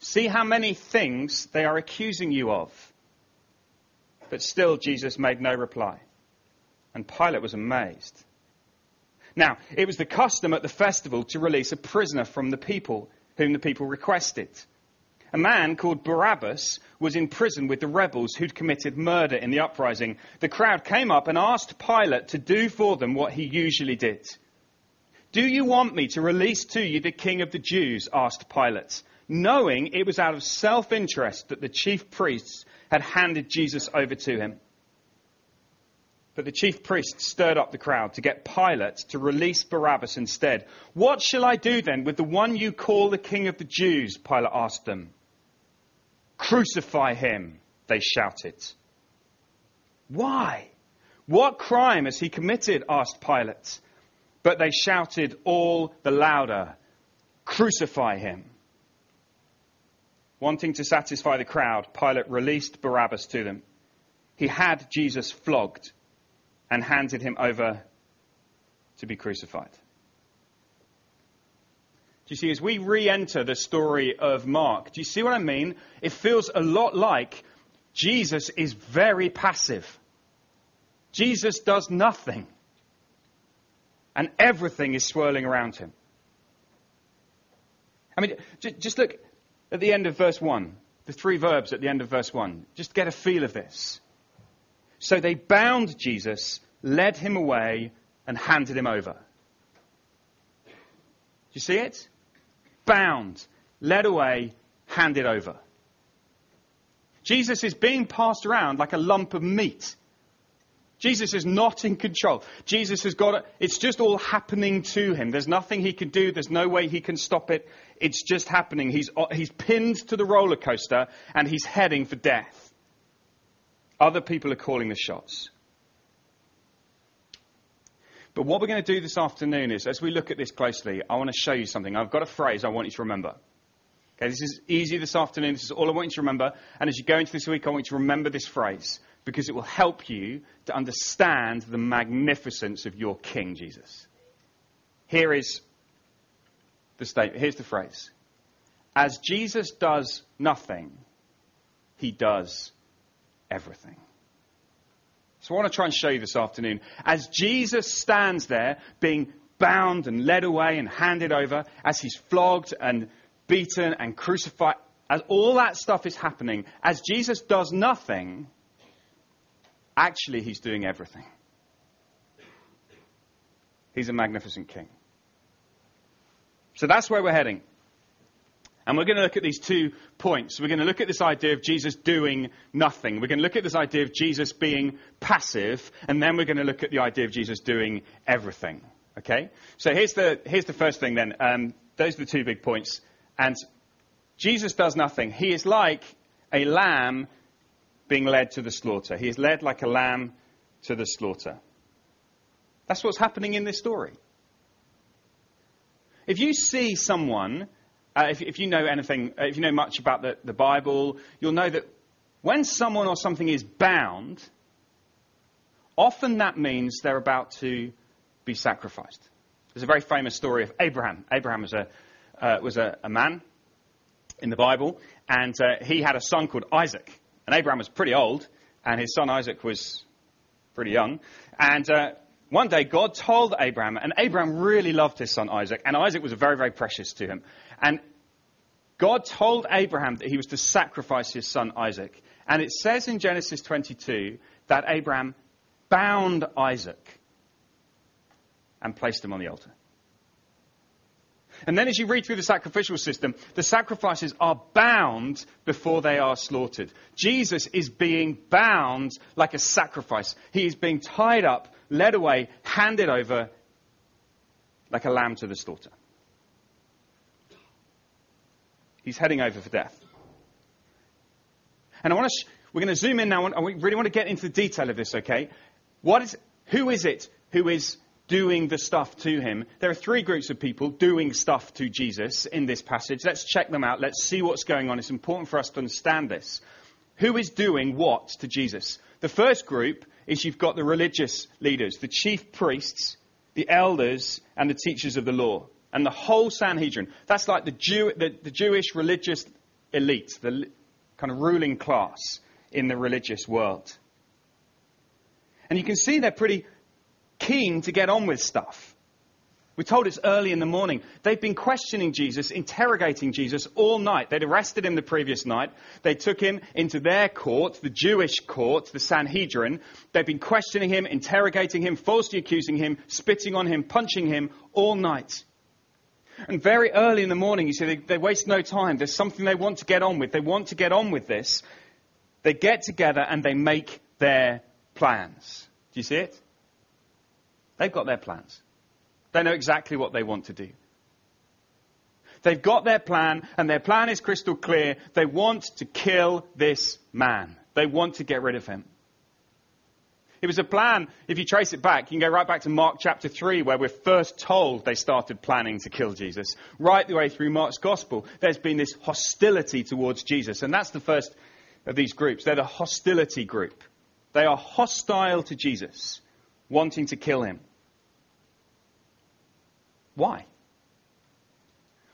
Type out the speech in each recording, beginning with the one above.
See how many things they are accusing you of. But still, Jesus made no reply. And Pilate was amazed. Now, it was the custom at the festival to release a prisoner from the people whom the people requested. A man called Barabbas was in prison with the rebels who'd committed murder in the uprising. The crowd came up and asked Pilate to do for them what he usually did. Do you want me to release to you the king of the Jews? asked Pilate, knowing it was out of self interest that the chief priests had handed Jesus over to him. But the chief priests stirred up the crowd to get Pilate to release Barabbas instead. What shall I do then with the one you call the king of the Jews? Pilate asked them. Crucify him, they shouted. Why? What crime has he committed? asked Pilate. But they shouted all the louder, Crucify him. Wanting to satisfy the crowd, Pilate released Barabbas to them. He had Jesus flogged and handed him over to be crucified. Do you see, as we re enter the story of Mark, do you see what I mean? It feels a lot like Jesus is very passive. Jesus does nothing. And everything is swirling around him. I mean, just look at the end of verse 1, the three verbs at the end of verse 1. Just get a feel of this. So they bound Jesus, led him away, and handed him over. Do you see it? bound, led away, handed over. Jesus is being passed around like a lump of meat. Jesus is not in control. Jesus has got it. It's just all happening to him. There's nothing he can do. There's no way he can stop it. It's just happening. He's, uh, he's pinned to the roller coaster and he's heading for death. Other people are calling the shots. But what we're going to do this afternoon is, as we look at this closely, I want to show you something. I've got a phrase I want you to remember. Okay, this is easy this afternoon. This is all I want you to remember. And as you go into this week, I want you to remember this phrase because it will help you to understand the magnificence of your King, Jesus. Here is the statement. Here's the phrase. As Jesus does nothing, he does everything. So I want to try and show you this afternoon. As Jesus stands there being bound and led away and handed over, as he's flogged and beaten and crucified, as all that stuff is happening, as Jesus does nothing, actually he's doing everything. He's a magnificent king. So that's where we're heading. And we're going to look at these two points. We're going to look at this idea of Jesus doing nothing. We're going to look at this idea of Jesus being passive. And then we're going to look at the idea of Jesus doing everything. Okay? So here's the, here's the first thing then. Um, those are the two big points. And Jesus does nothing. He is like a lamb being led to the slaughter. He is led like a lamb to the slaughter. That's what's happening in this story. If you see someone uh, if, if, you know anything, uh, if you know much about the, the Bible, you'll know that when someone or something is bound, often that means they're about to be sacrificed. There's a very famous story of Abraham. Abraham was a, uh, was a, a, man in the Bible, and uh, he had a son called Isaac. And Abraham was pretty old, and his son Isaac was pretty young. And uh, one day God told Abraham, and Abraham really loved his son Isaac, and Isaac was very, very precious to him. And God told Abraham that he was to sacrifice his son Isaac. And it says in Genesis 22 that Abraham bound Isaac and placed him on the altar. And then as you read through the sacrificial system, the sacrifices are bound before they are slaughtered. Jesus is being bound like a sacrifice. He is being tied up, led away, handed over like a lamb to the slaughter. He's heading over for death. And I want to, sh- we're going to zoom in now. and we really want to get into the detail of this, okay? What is, who is it who is doing the stuff to him? There are three groups of people doing stuff to Jesus in this passage. Let's check them out. Let's see what's going on. It's important for us to understand this. Who is doing what to Jesus? The first group is you've got the religious leaders, the chief priests, the elders, and the teachers of the law, and the whole Sanhedrin. That's like the, Jew, the, the Jewish religious elite, the kind of ruling class in the religious world. And you can see they're pretty keen to get on with stuff. We're told it's early in the morning. They've been questioning Jesus, interrogating Jesus all night. They'd arrested him the previous night. They took him into their court, the Jewish court, the Sanhedrin. They've been questioning him, interrogating him, falsely accusing him, spitting on him, punching him all night. And very early in the morning, you see, they, they waste no time. There's something they want to get on with. They want to get on with this. They get together and they make their plans. Do you see it? They've got their plans. They know exactly what they want to do. They've got their plan, and their plan is crystal clear. They want to kill this man. They want to get rid of him. It was a plan, if you trace it back, you can go right back to Mark chapter 3, where we're first told they started planning to kill Jesus. Right the way through Mark's gospel, there's been this hostility towards Jesus. And that's the first of these groups. They're the hostility group. They are hostile to Jesus, wanting to kill him. Why?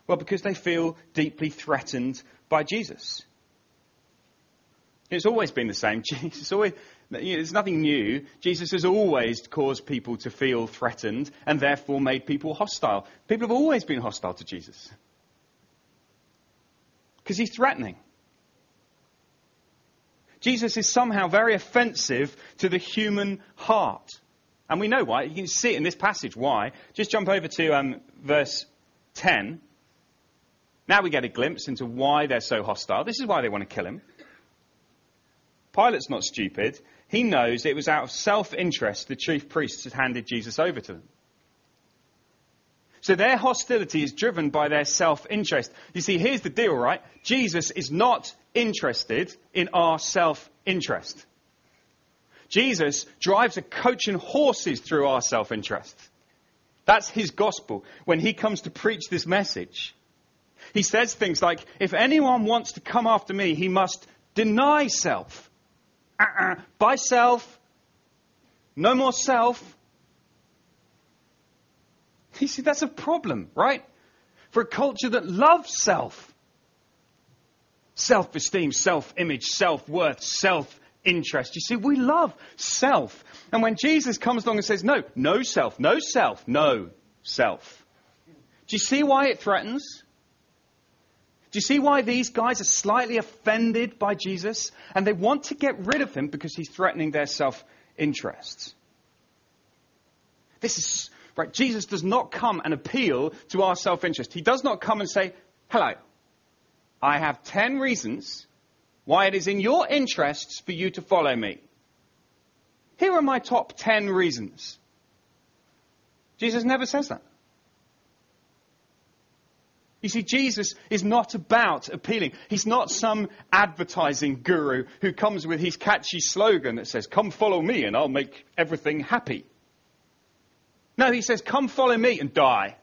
Well, because they feel deeply threatened by Jesus. It's always been the same. Jesus always, there's nothing new. Jesus has always caused people to feel threatened and therefore made people hostile. People have always been hostile to Jesus. Because he's threatening. Jesus is somehow very offensive to the human heart. And we know why. You can see it in this passage why. Just jump over to um, verse 10. Now we get a glimpse into why they're so hostile. This is why they want to kill him. Pilate's not stupid. He knows it was out of self interest the chief priests had handed Jesus over to them. So their hostility is driven by their self interest. You see, here's the deal, right? Jesus is not interested in our self interest. Jesus drives a coach and horses through our self interest. That's his gospel when he comes to preach this message. He says things like, if anyone wants to come after me, he must deny self. Uh-uh. By self. No more self. You see, that's a problem, right? For a culture that loves self. Self esteem, self image, self worth, self interest. You see, we love self. And when Jesus comes along and says, no, no self, no self, no self. Do you see why it threatens? Do you see why these guys are slightly offended by Jesus? And they want to get rid of him because he's threatening their self interests. This is, right, Jesus does not come and appeal to our self interest. He does not come and say, hello, I have 10 reasons why it is in your interests for you to follow me. Here are my top 10 reasons. Jesus never says that. You see, Jesus is not about appealing. He's not some advertising guru who comes with his catchy slogan that says, Come follow me and I'll make everything happy. No, he says, Come follow me and die.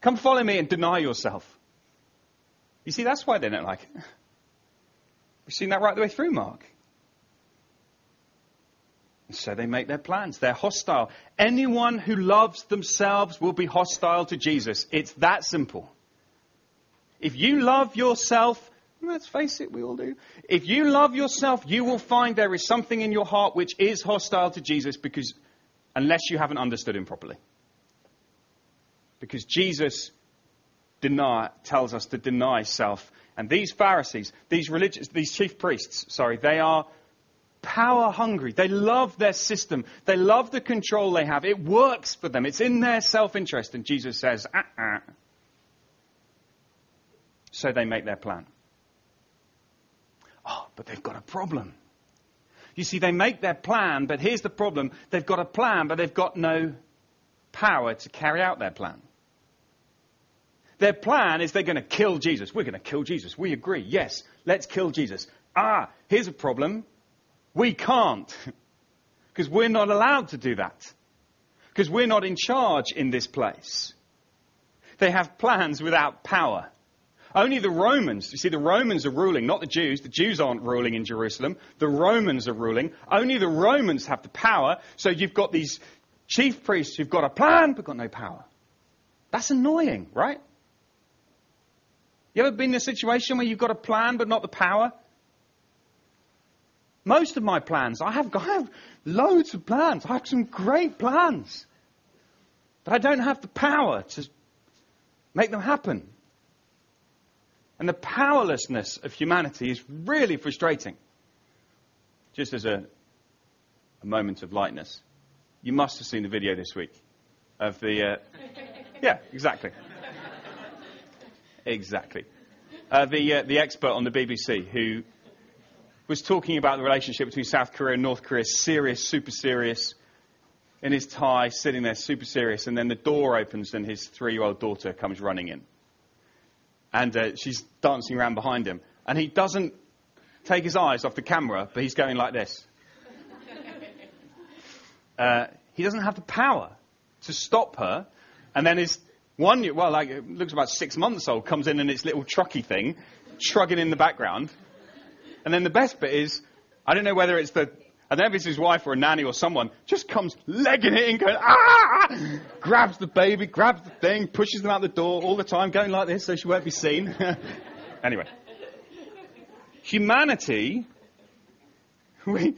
Come follow me and deny yourself. You see, that's why they don't like it. We've seen that right the way through Mark. And so they make their plans. They're hostile. Anyone who loves themselves will be hostile to Jesus. It's that simple. If you love yourself, let's face it, we all do. If you love yourself, you will find there is something in your heart which is hostile to Jesus because unless you haven't understood him properly. Because Jesus deny, tells us to deny self and these Pharisees, these religious, these chief priests, sorry, they are power hungry. They love their system. They love the control they have. It works for them. It's in their self-interest. And Jesus says, uh-uh. So they make their plan. Oh, but they've got a problem. You see, they make their plan, but here's the problem. They've got a plan, but they've got no power to carry out their plan. Their plan is they're going to kill Jesus. We're going to kill Jesus. We agree. Yes, let's kill Jesus. Ah, here's a problem. We can't. Because we're not allowed to do that. Because we're not in charge in this place. They have plans without power. Only the Romans, you see, the Romans are ruling, not the Jews. The Jews aren't ruling in Jerusalem. The Romans are ruling. Only the Romans have the power. So you've got these chief priests who've got a plan but got no power. That's annoying, right? You ever been in a situation where you've got a plan but not the power? Most of my plans, I have, I have loads of plans. I have some great plans. But I don't have the power to make them happen. And the powerlessness of humanity is really frustrating. Just as a, a moment of lightness, you must have seen the video this week of the. Uh, yeah, exactly. Exactly. Uh, the, uh, the expert on the BBC who was talking about the relationship between South Korea and North Korea, serious, super serious, in his tie, sitting there, super serious, and then the door opens and his three year old daughter comes running in. And uh, she's dancing around behind him. And he doesn't take his eyes off the camera, but he's going like this. Uh, he doesn't have the power to stop her. And then his one, well, like, it looks about six months old, comes in in its little trucky thing, shrugging in the background. And then the best bit is, I don't know whether it's the, I don't know if it's his wife or a nanny or someone, just comes legging it in, going, ah! Grabs the baby, grabs the thing, pushes them out the door all the time, going like this so she won't be seen. anyway. Humanity, we,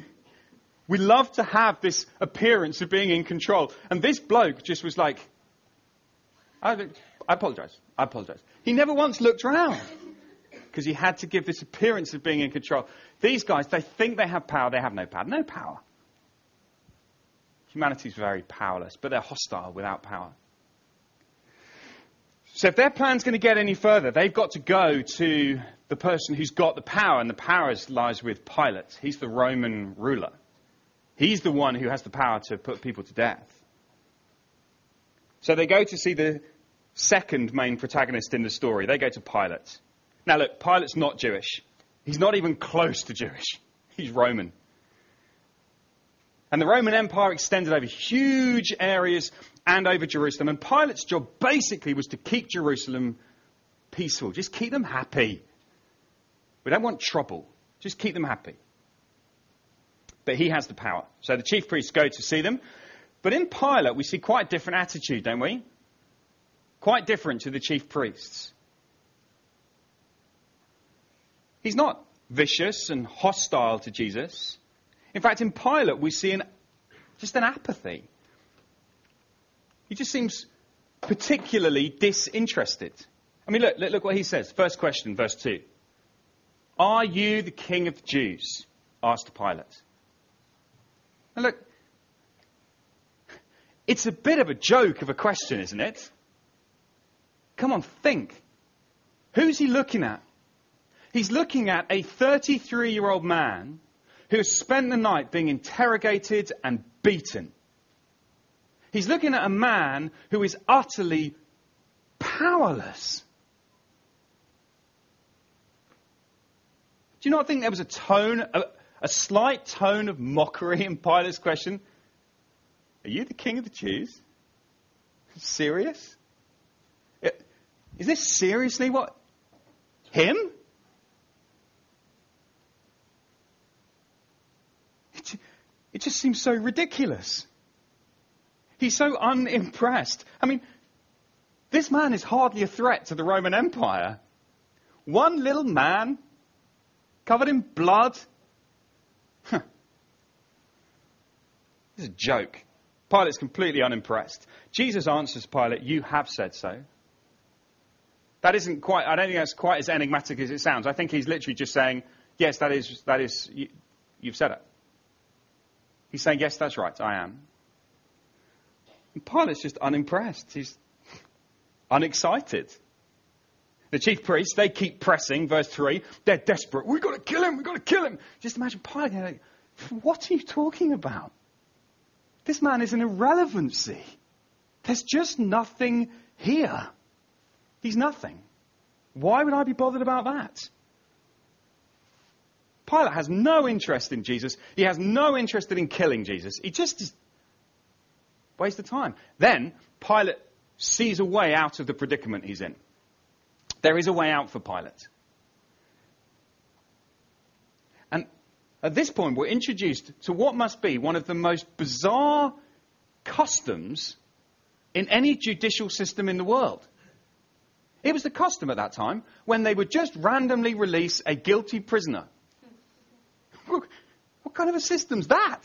we love to have this appearance of being in control. And this bloke just was like, I, I apologize. I apologize. He never once looked around because he had to give this appearance of being in control. These guys, they think they have power, they have no power. No power. Humanity's very powerless, but they're hostile without power. So if their plan's going to get any further, they've got to go to the person who's got the power, and the power lies with Pilate. He's the Roman ruler. He's the one who has the power to put people to death. So they go to see the second main protagonist in the story. They go to Pilate. Now, look, Pilate's not Jewish. He's not even close to Jewish. He's Roman. And the Roman Empire extended over huge areas and over Jerusalem. And Pilate's job basically was to keep Jerusalem peaceful, just keep them happy. We don't want trouble, just keep them happy. But he has the power. So the chief priests go to see them. But in Pilate, we see quite a different attitude, don't we? Quite different to the chief priests. He's not vicious and hostile to Jesus. In fact, in Pilate, we see an, just an apathy. He just seems particularly disinterested. I mean, look, look, look what he says. First question, verse 2. Are you the king of the Jews? asked Pilate. And look, it's a bit of a joke of a question, isn't it? Come on, think. Who's he looking at? He's looking at a 33 year old man who has spent the night being interrogated and beaten. He's looking at a man who is utterly powerless. Do you not think there was a tone, a, a slight tone of mockery in Pilate's question? Are you the king of the Jews? Serious? Is this seriously what? Him? It just seems so ridiculous. He's so unimpressed. I mean, this man is hardly a threat to the Roman Empire. One little man covered in blood. Huh. This is a joke. Pilate's completely unimpressed. Jesus answers Pilate, You have said so. That isn't quite, I don't think that's quite as enigmatic as it sounds. I think he's literally just saying, Yes, that is, that is, you, you've said it. He's saying, Yes, that's right, I am. And Pilate's just unimpressed. He's unexcited. The chief priests, they keep pressing, verse 3. They're desperate. We've got to kill him, we've got to kill him. Just imagine Pilate like, What are you talking about? This man is an irrelevancy. There's just nothing here. He's nothing. Why would I be bothered about that? Pilate has no interest in Jesus. He has no interest in killing Jesus. He just is waste of time. Then Pilate sees a way out of the predicament he's in. There is a way out for Pilate. And at this point, we're introduced to what must be one of the most bizarre customs in any judicial system in the world. It was the custom at that time when they would just randomly release a guilty prisoner. What kind of a system's that?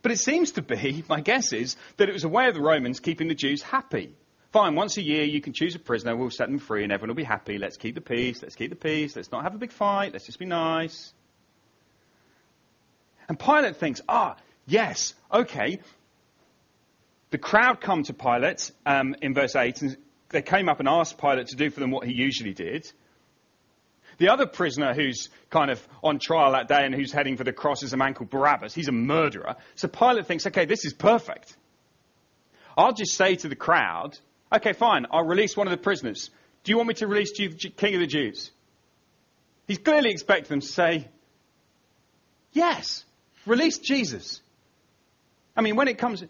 But it seems to be, my guess is, that it was a way of the Romans keeping the Jews happy. Fine, once a year you can choose a prisoner, we'll set them free and everyone will be happy. Let's keep the peace, let's keep the peace, let's not have a big fight, let's just be nice. And Pilate thinks, ah, yes, okay, the crowd come to Pilate um, in verse 8, and they came up and asked Pilate to do for them what he usually did. The other prisoner who's kind of on trial that day and who's heading for the cross is a man called Barabbas. He's a murderer. So Pilate thinks, okay, this is perfect. I'll just say to the crowd, okay, fine, I'll release one of the prisoners. Do you want me to release you, King of the Jews? He's clearly expecting them to say, yes, release Jesus. I mean, when it comes,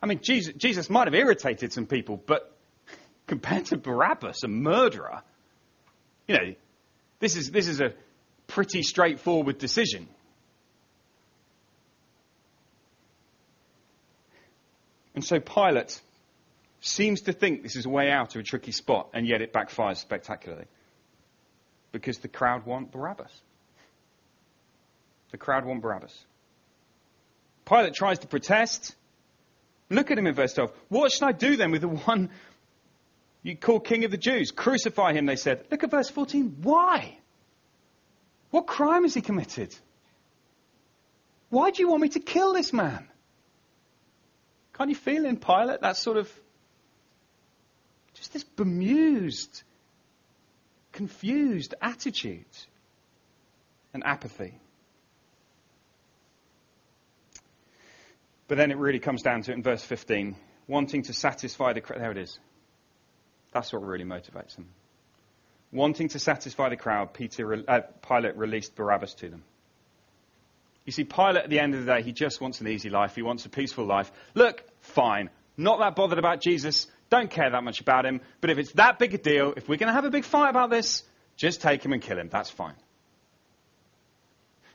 I mean, Jesus, Jesus might have irritated some people, but compared to Barabbas, a murderer, you know, this is, this is a pretty straightforward decision. And so Pilate seems to think this is a way out of a tricky spot, and yet it backfires spectacularly. Because the crowd want Barabbas. The crowd want Barabbas. Pilate tries to protest. Look at him in verse 12. What should I do then with the one you call king of the Jews? Crucify him, they said. Look at verse 14. Why? What crime has he committed? Why do you want me to kill this man? Can't you feel in Pilate that sort of just this bemused, confused attitude and apathy? But then it really comes down to it in verse 15 wanting to satisfy the crowd. There it is. That's what really motivates them. Wanting to satisfy the crowd, Peter, uh, Pilate released Barabbas to them. You see, Pilate at the end of the day, he just wants an easy life. He wants a peaceful life. Look, fine. Not that bothered about Jesus. Don't care that much about him. But if it's that big a deal, if we're going to have a big fight about this, just take him and kill him. That's fine.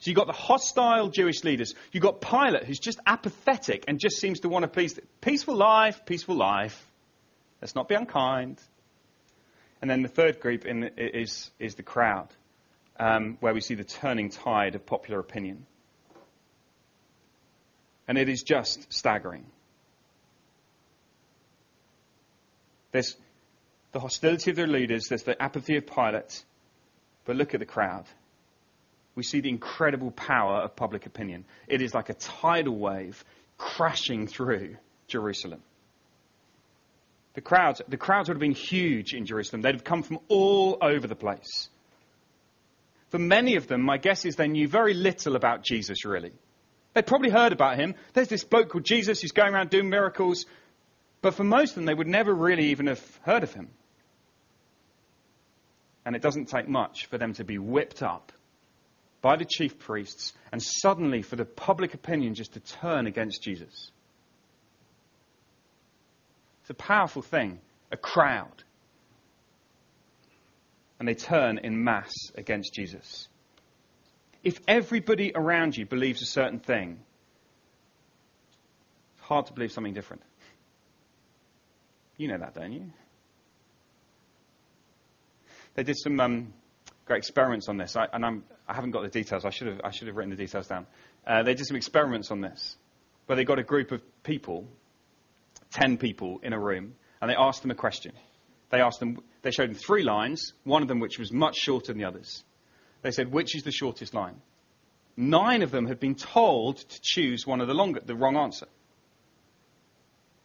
So you've got the hostile Jewish leaders. You've got Pilate, who's just apathetic and just seems to want a please. Peaceful life, peaceful life. Let's not be unkind. And then the third group in, is, is the crowd, um, where we see the turning tide of popular opinion. And it is just staggering. There's the hostility of their leaders, there's the apathy of Pilate, but look at the crowd we see the incredible power of public opinion. It is like a tidal wave crashing through Jerusalem. The crowds, the crowds would have been huge in Jerusalem. They'd have come from all over the place. For many of them, my guess is they knew very little about Jesus, really. They'd probably heard about him. There's this bloke called Jesus who's going around doing miracles. But for most of them, they would never really even have heard of him. And it doesn't take much for them to be whipped up by the chief priests, and suddenly for the public opinion just to turn against Jesus. It's a powerful thing, a crowd. And they turn in mass against Jesus. If everybody around you believes a certain thing, it's hard to believe something different. You know that, don't you? They did some um, great experiments on this, I, and I'm, I have not got the details. I should have, I should have written the details down. Uh, they did some experiments on this, where they got a group of people, 10 people in a room, and they asked them a question. They asked them, they showed them three lines, one of them which was much shorter than the others. They said, which is the shortest line? Nine of them had been told to choose one of the longer, the wrong answer.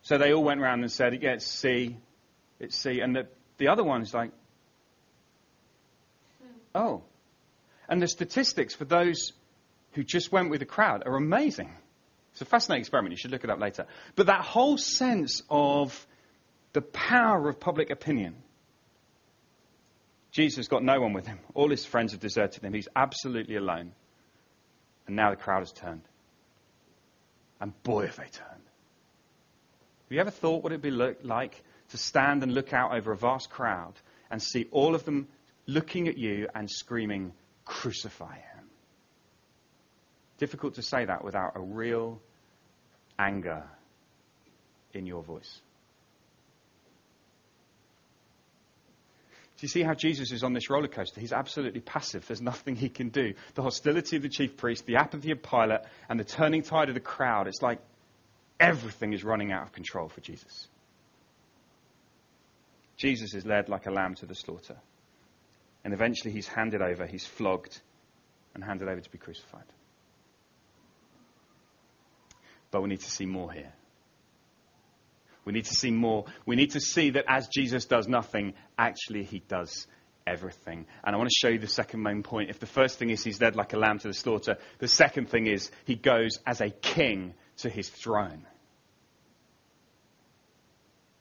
So they all went around and said, yeah, it's C, it's C. And the, the other one's like, Oh. And the statistics for those who just went with the crowd are amazing. It's a fascinating experiment. You should look it up later. But that whole sense of the power of public opinion. Jesus got no one with him. All his friends have deserted him. He's absolutely alone. And now the crowd has turned. And boy, have they turned. Have you ever thought what it would be like to stand and look out over a vast crowd and see all of them looking at you and screaming, Crucify him? Difficult to say that without a real anger in your voice. Do you see how Jesus is on this roller coaster? He's absolutely passive. There's nothing he can do. The hostility of the chief priest, the apathy of Pilate, and the turning tide of the crowd. It's like everything is running out of control for Jesus. Jesus is led like a lamb to the slaughter. And eventually he's handed over, he's flogged, and handed over to be crucified. But we need to see more here. We need to see more. We need to see that as Jesus does nothing, actually he does everything. And I want to show you the second main point. If the first thing is he's led like a lamb to the slaughter, the second thing is he goes as a king to his throne.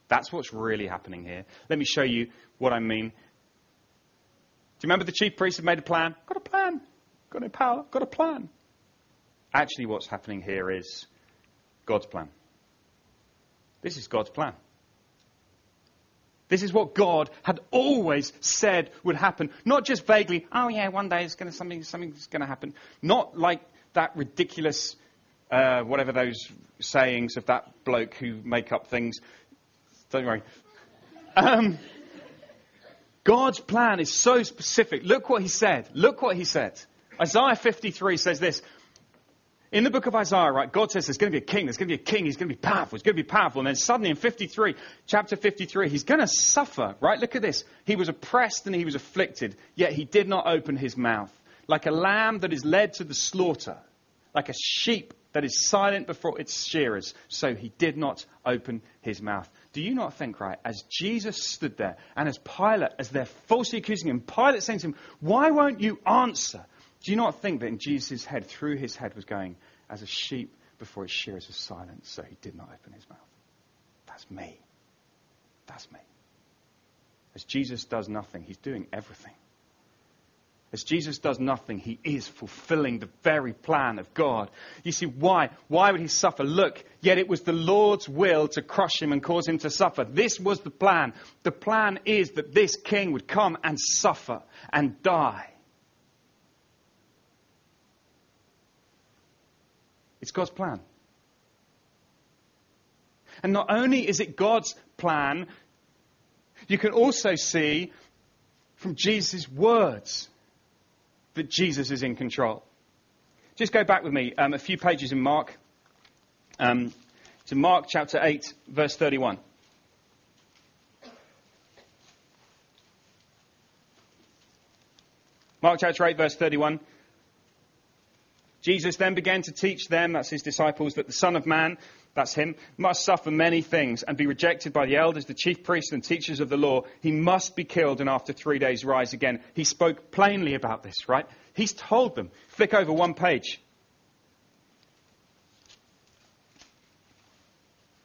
That's what's really happening here. Let me show you what I mean. Do you remember the chief priest had made a plan? Got a plan. Got no power. Got a plan. Actually, what's happening here is God's plan. This is God's plan. This is what God had always said would happen. Not just vaguely, oh yeah, one day it's gonna, something, something's going to happen. Not like that ridiculous, uh, whatever those sayings of that bloke who make up things. Don't worry. Um, God's plan is so specific. Look what he said. Look what he said. Isaiah 53 says this in the book of Isaiah, right, God says there's going to be a king, there's going to be a king, he's going to be powerful, he's going to be powerful. And then suddenly in 53, chapter 53, he's going to suffer, right? Look at this. He was oppressed and he was afflicted, yet he did not open his mouth. Like a lamb that is led to the slaughter, like a sheep that is silent before its shearers, so he did not open his mouth. Do you not think, right, as Jesus stood there and as Pilate, as they're falsely accusing him, Pilate saying to him, Why won't you answer? Do you not think that in Jesus' head, through his head, was going, as a sheep before its shearers was silent, so he did not open his mouth? That's me. That's me. As Jesus does nothing, he's doing everything. As Jesus does nothing, he is fulfilling the very plan of God. You see, why? Why would he suffer? Look, yet it was the Lord's will to crush him and cause him to suffer. This was the plan. The plan is that this king would come and suffer and die. It's God's plan. And not only is it God's plan, you can also see from Jesus' words that Jesus is in control. Just go back with me um, a few pages in Mark, um, to Mark chapter 8, verse 31. Mark chapter 8, verse 31. Jesus then began to teach them, that's his disciples, that the Son of Man, that's him, must suffer many things and be rejected by the elders, the chief priests, and teachers of the law. He must be killed and after three days rise again. He spoke plainly about this, right? He's told them. Flick over one page.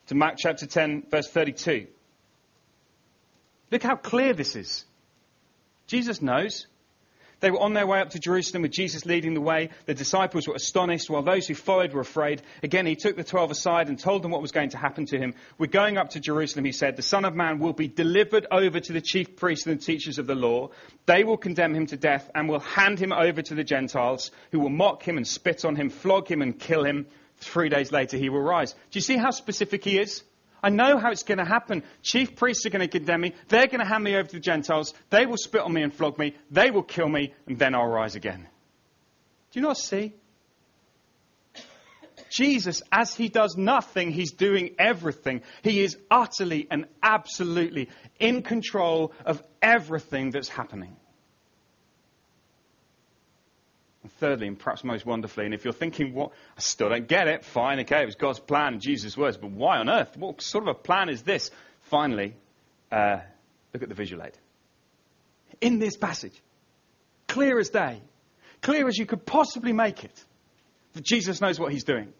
To Mark chapter 10, verse 32. Look how clear this is. Jesus knows. They were on their way up to Jerusalem with Jesus leading the way. The disciples were astonished, while those who followed were afraid. Again, he took the twelve aside and told them what was going to happen to him. We're going up to Jerusalem, he said. The Son of Man will be delivered over to the chief priests and the teachers of the law. They will condemn him to death and will hand him over to the Gentiles, who will mock him and spit on him, flog him and kill him. Three days later, he will rise. Do you see how specific he is? I know how it's going to happen. Chief priests are going to condemn me. They're going to hand me over to the Gentiles. They will spit on me and flog me. They will kill me, and then I'll rise again. Do you not see? Jesus, as he does nothing, he's doing everything. He is utterly and absolutely in control of everything that's happening. And thirdly, and perhaps most wonderfully, and if you're thinking, what, I still don't get it, fine, okay, it was God's plan, Jesus' words, but why on earth? What sort of a plan is this? Finally, uh, look at the visual aid. In this passage, clear as day, clear as you could possibly make it, that Jesus knows what he's doing.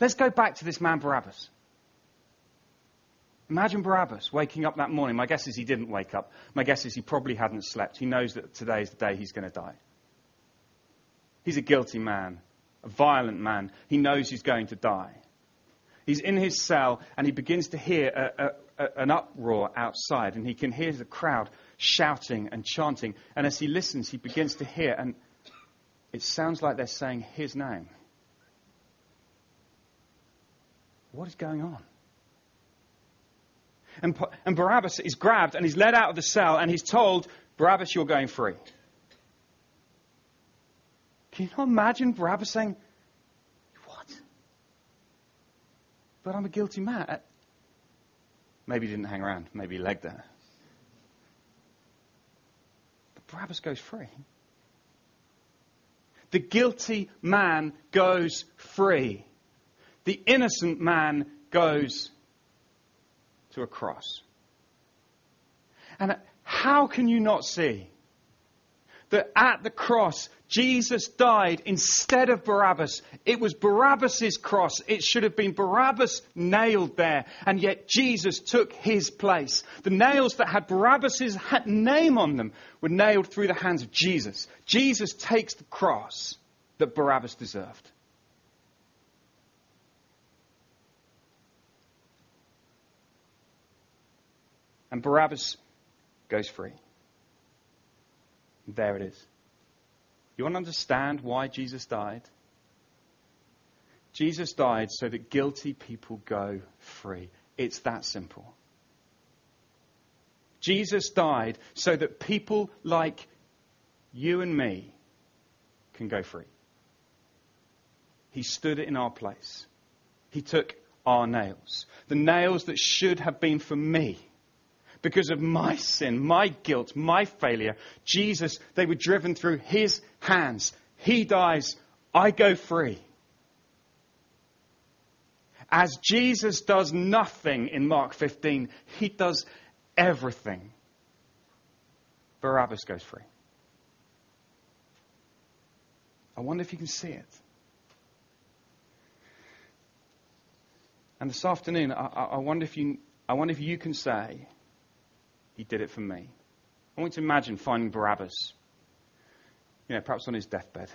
Let's go back to this man Barabbas. Imagine Barabbas waking up that morning. My guess is he didn't wake up. My guess is he probably hadn't slept. He knows that today is the day he's going to die. He's a guilty man, a violent man. He knows he's going to die. He's in his cell and he begins to hear a, a, a, an uproar outside and he can hear the crowd shouting and chanting. And as he listens, he begins to hear, and it sounds like they're saying his name. What is going on? And, and Barabbas is grabbed and he's led out of the cell and he's told, Barabbas, you're going free. Can you not imagine Barabbas saying, What? But I'm a guilty man. Uh, maybe he didn't hang around. Maybe he legged it. But Barabbas goes free. The guilty man goes free. The innocent man goes to a cross. And how can you not see that at the cross, Jesus died instead of Barabbas. It was Barabbas' cross. It should have been Barabbas nailed there. And yet Jesus took his place. The nails that had Barabbas' name on them were nailed through the hands of Jesus. Jesus takes the cross that Barabbas deserved. And Barabbas goes free. There it is. You want to understand why Jesus died? Jesus died so that guilty people go free. It's that simple. Jesus died so that people like you and me can go free. He stood in our place. He took our nails. The nails that should have been for me because of my sin, my guilt, my failure. Jesus, they were driven through his hands. He dies, I go free. As Jesus does nothing in Mark 15, he does everything. Barabbas goes free. I wonder if you can see it. And this afternoon, I, I, wonder if you, I wonder if you can say, he did it for me. I want you to imagine finding Barabbas, you know, perhaps on his deathbed.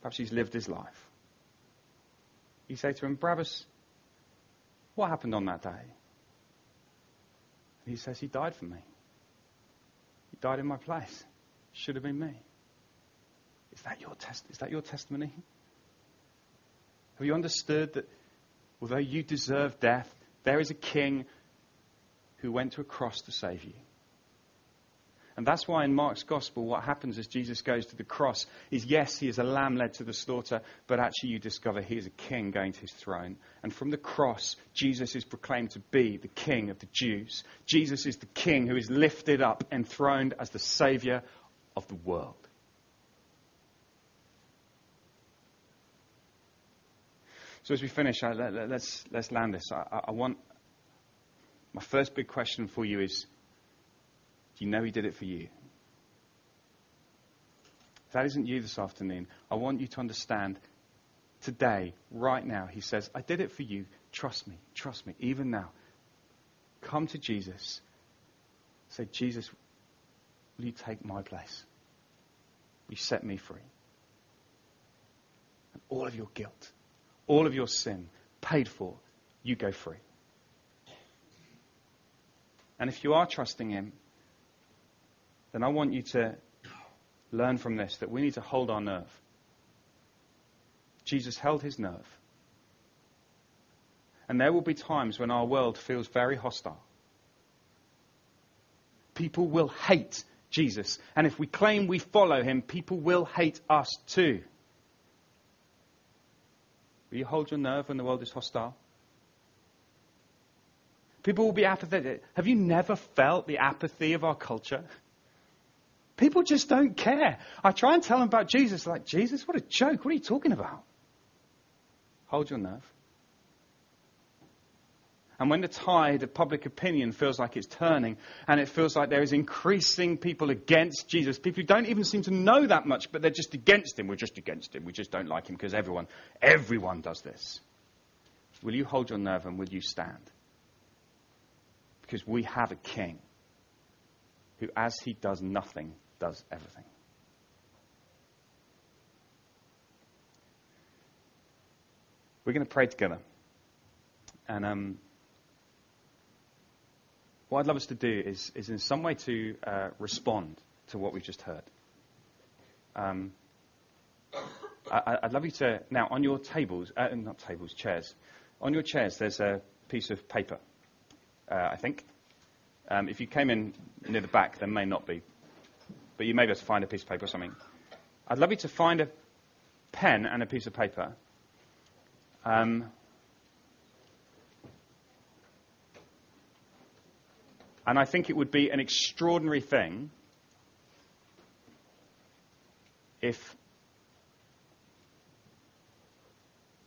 Perhaps he's lived his life. You say to him, Barabbas, what happened on that day? And he says, He died for me. He died in my place. Should have been me. Is that your test? Is that your testimony? Have you understood that although you deserve death, there is a king who went to a cross to save you. And that's why in Mark's gospel, what happens as Jesus goes to the cross is yes, he is a lamb led to the slaughter, but actually you discover he is a king going to his throne. And from the cross, Jesus is proclaimed to be the king of the Jews. Jesus is the king who is lifted up, enthroned as the savior of the world. So as we finish, let's, let's land this. I want my first big question for you is do you know He did it for you? If that isn't you this afternoon, I want you to understand today, right now, He says, I did it for you. Trust me. Trust me. Even now. Come to Jesus. Say, Jesus, will you take my place? Will you set me free? And all of your guilt, all of your sin, paid for, you go free. And if you are trusting Him, then I want you to learn from this that we need to hold our nerve. Jesus held his nerve. And there will be times when our world feels very hostile. People will hate Jesus. And if we claim we follow him, people will hate us too. Will you hold your nerve when the world is hostile? People will be apathetic. Have you never felt the apathy of our culture? People just don't care. I try and tell them about Jesus, like, Jesus, what a joke. What are you talking about? Hold your nerve. And when the tide of public opinion feels like it's turning and it feels like there is increasing people against Jesus, people who don't even seem to know that much, but they're just against him. We're just against him. We just don't like him because everyone, everyone does this. Will you hold your nerve and will you stand? Because we have a king who, as he does nothing, does everything. We're going to pray together. And um, what I'd love us to do is, is in some way to uh, respond to what we've just heard. Um, I, would love you to, now on your tables, uh, not tables, chairs, on your chairs there's a piece of paper, uh, I think. Um, if you came in near the back, there may not be. But you may be able to find a piece of paper or something. I'd love you to find a pen and a piece of paper. Um, and I think it would be an extraordinary thing if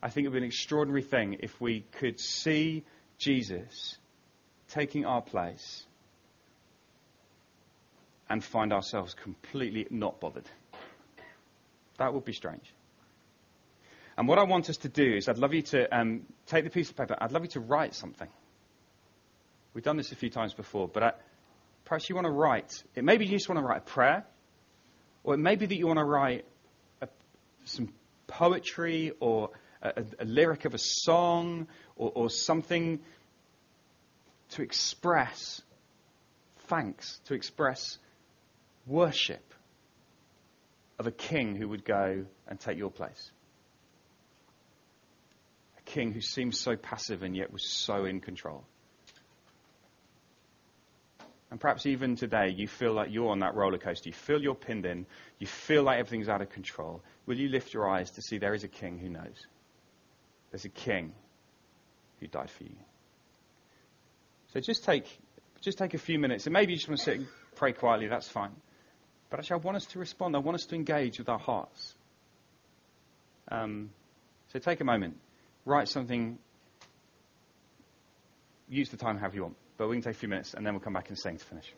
I think it would be an extraordinary thing if we could see Jesus taking our place and find ourselves completely not bothered. That would be strange. And what I want us to do is, I'd love you to um, take the piece of paper, I'd love you to write something. We've done this a few times before, but I, perhaps you want to write. It may be you just want to write a prayer, or it may be that you want to write a, some poetry or a, a, lyric of a song or, or something to express thanks, to express worship of a king who would go and take your place. A king who seemed so passive and yet was so in control. And perhaps even today you feel like you're on that roller coaster. You feel you're pinned in. You feel like everything's out of control. Will you lift your eyes to see there is a king who knows? There's a king who died for you. So just take, just take a few minutes. And maybe you just want to sit and pray quietly. That's fine. But actually, I want us to respond. I want us to engage with our hearts. Um, so take a moment. Write something. Use the time however you want. But we can take a few minutes and then we'll come back and sing to finish.